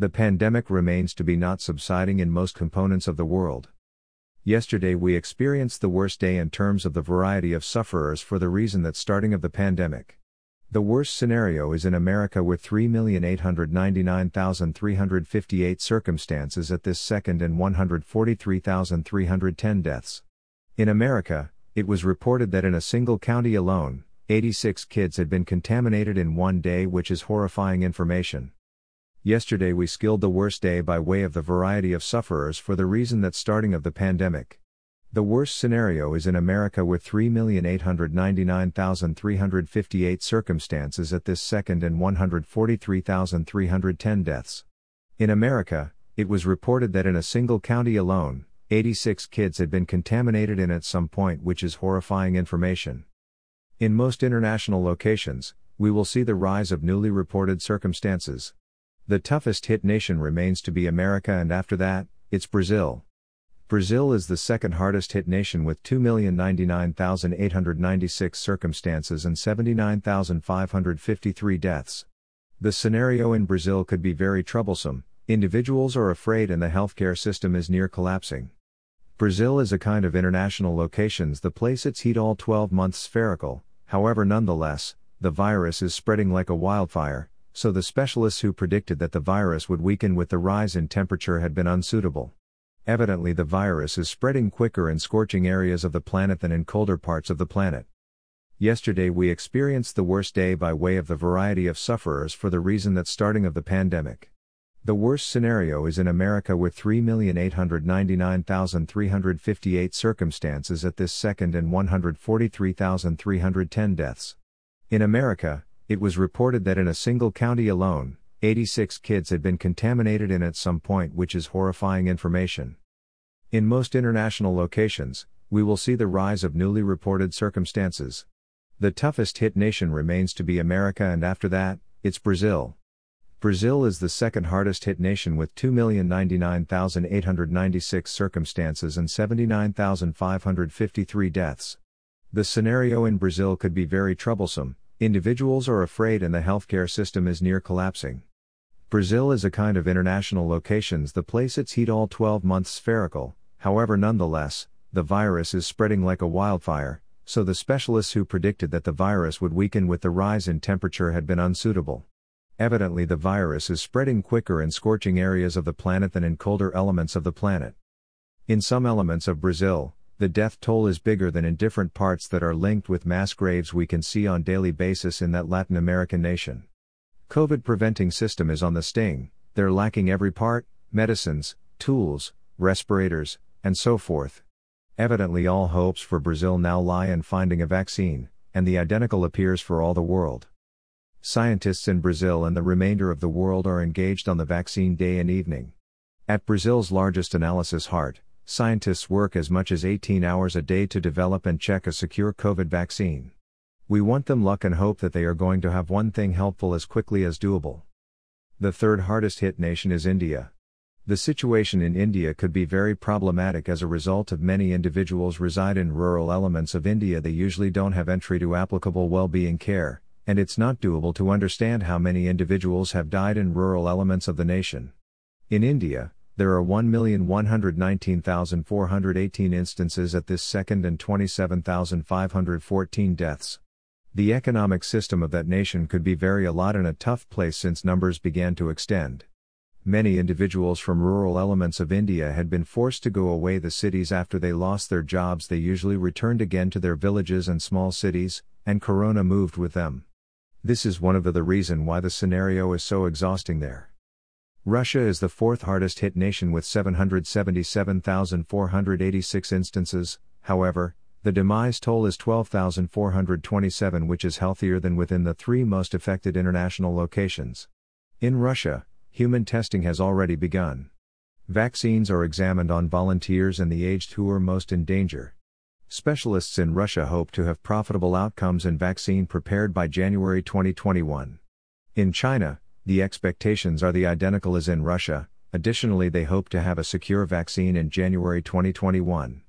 The pandemic remains to be not subsiding in most components of the world. Yesterday we experienced the worst day in terms of the variety of sufferers for the reason that starting of the pandemic. The worst scenario is in America with 3,899,358 circumstances at this second and 143,310 deaths. In America, it was reported that in a single county alone, 86 kids had been contaminated in one day, which is horrifying information. Yesterday we skilled the worst day by way of the variety of sufferers for the reason that starting of the pandemic. The worst scenario is in America with 3,899,358 circumstances at this second and 143,310 deaths. In America, it was reported that in a single county alone, 86 kids had been contaminated in at some point, which is horrifying information. In most international locations, we will see the rise of newly reported circumstances. The toughest hit nation remains to be America, and after that, it's Brazil. Brazil is the second hardest hit nation with 2,099,896 circumstances and 79,553 deaths. The scenario in Brazil could be very troublesome, individuals are afraid, and the healthcare system is near collapsing. Brazil is a kind of international locations, the place its heat all 12 months spherical, however, nonetheless, the virus is spreading like a wildfire, so the specialists who predicted that the virus would weaken with the rise in temperature had been unsuitable. Evidently, the virus is spreading quicker in scorching areas of the planet than in colder parts of the planet. Yesterday, we experienced the worst day by way of the variety of sufferers for the reason that starting of the pandemic. The worst scenario is in America with 3,899,358 circumstances at this second and 143,310 deaths. In America, it was reported that in a single county alone, 86 kids had been contaminated in at some point, which is horrifying information. In most international locations, we will see the rise of newly reported circumstances. The toughest hit nation remains to be America, and after that, it's Brazil. Brazil is the second hardest hit nation with 2,099,896 circumstances and 79,553 deaths. The scenario in Brazil could be very troublesome, Individuals are afraid and the healthcare system is near collapsing. Brazil is a kind of international locations the place its heat all 12 months spherical, however nonetheless, the virus is spreading like a wildfire, so the specialists who predicted that the virus would weaken with the rise in temperature had been unsuitable. Evidently the virus is spreading quicker in scorching areas of the planet than in colder elements of the planet. In some elements of Brazil, the death toll is bigger than in different parts that are linked with mass graves we can see on daily basis in that Latin American nation. COVID preventing system is on the sting, they're lacking every part, medicines, tools, respirators, and so forth. Evidently all hopes for Brazil now lie in finding a vaccine, and the identical appears for all the world. Scientists in Brazil and the remainder of the world are engaged on the vaccine day and evening. At Brazil's largest analysis heart, scientists work as much as 18 hours a day to develop and check a secure COVID vaccine. We want them luck and hope that they are going to have one thing helpful as quickly as doable. The third hardest hit nation is India. The situation in India could be very problematic as a result of many individuals reside in rural elements of India they usually don't have entry to applicable well-being care, and it's not doable to understand how many individuals have died in rural elements of the nation. In India, there are 1,119,418 instances at this second and 27,514 deaths. The economic system of that nation could be very a lot in a tough place since numbers began to extend. Many individuals from rural elements of India had been forced to go away the cities after they lost their jobs. They usually returned again to their villages and small cities, and Corona moved with them. This is one of the, the reason why the scenario is so exhausting there. Russia is the fourth hardest hit nation with 777,486 instances, however, the demise toll is 12,427, which is healthier than within the three most affected international locations. In Russia, human testing has already begun. Vaccines are examined on volunteers and the aged who are most in danger. Specialists in Russia hope to have profitable outcomes and vaccine prepared by January 2021. In China, the expectations are the identical as in Russia, additionally, they hope to have a secure vaccine in January 2021.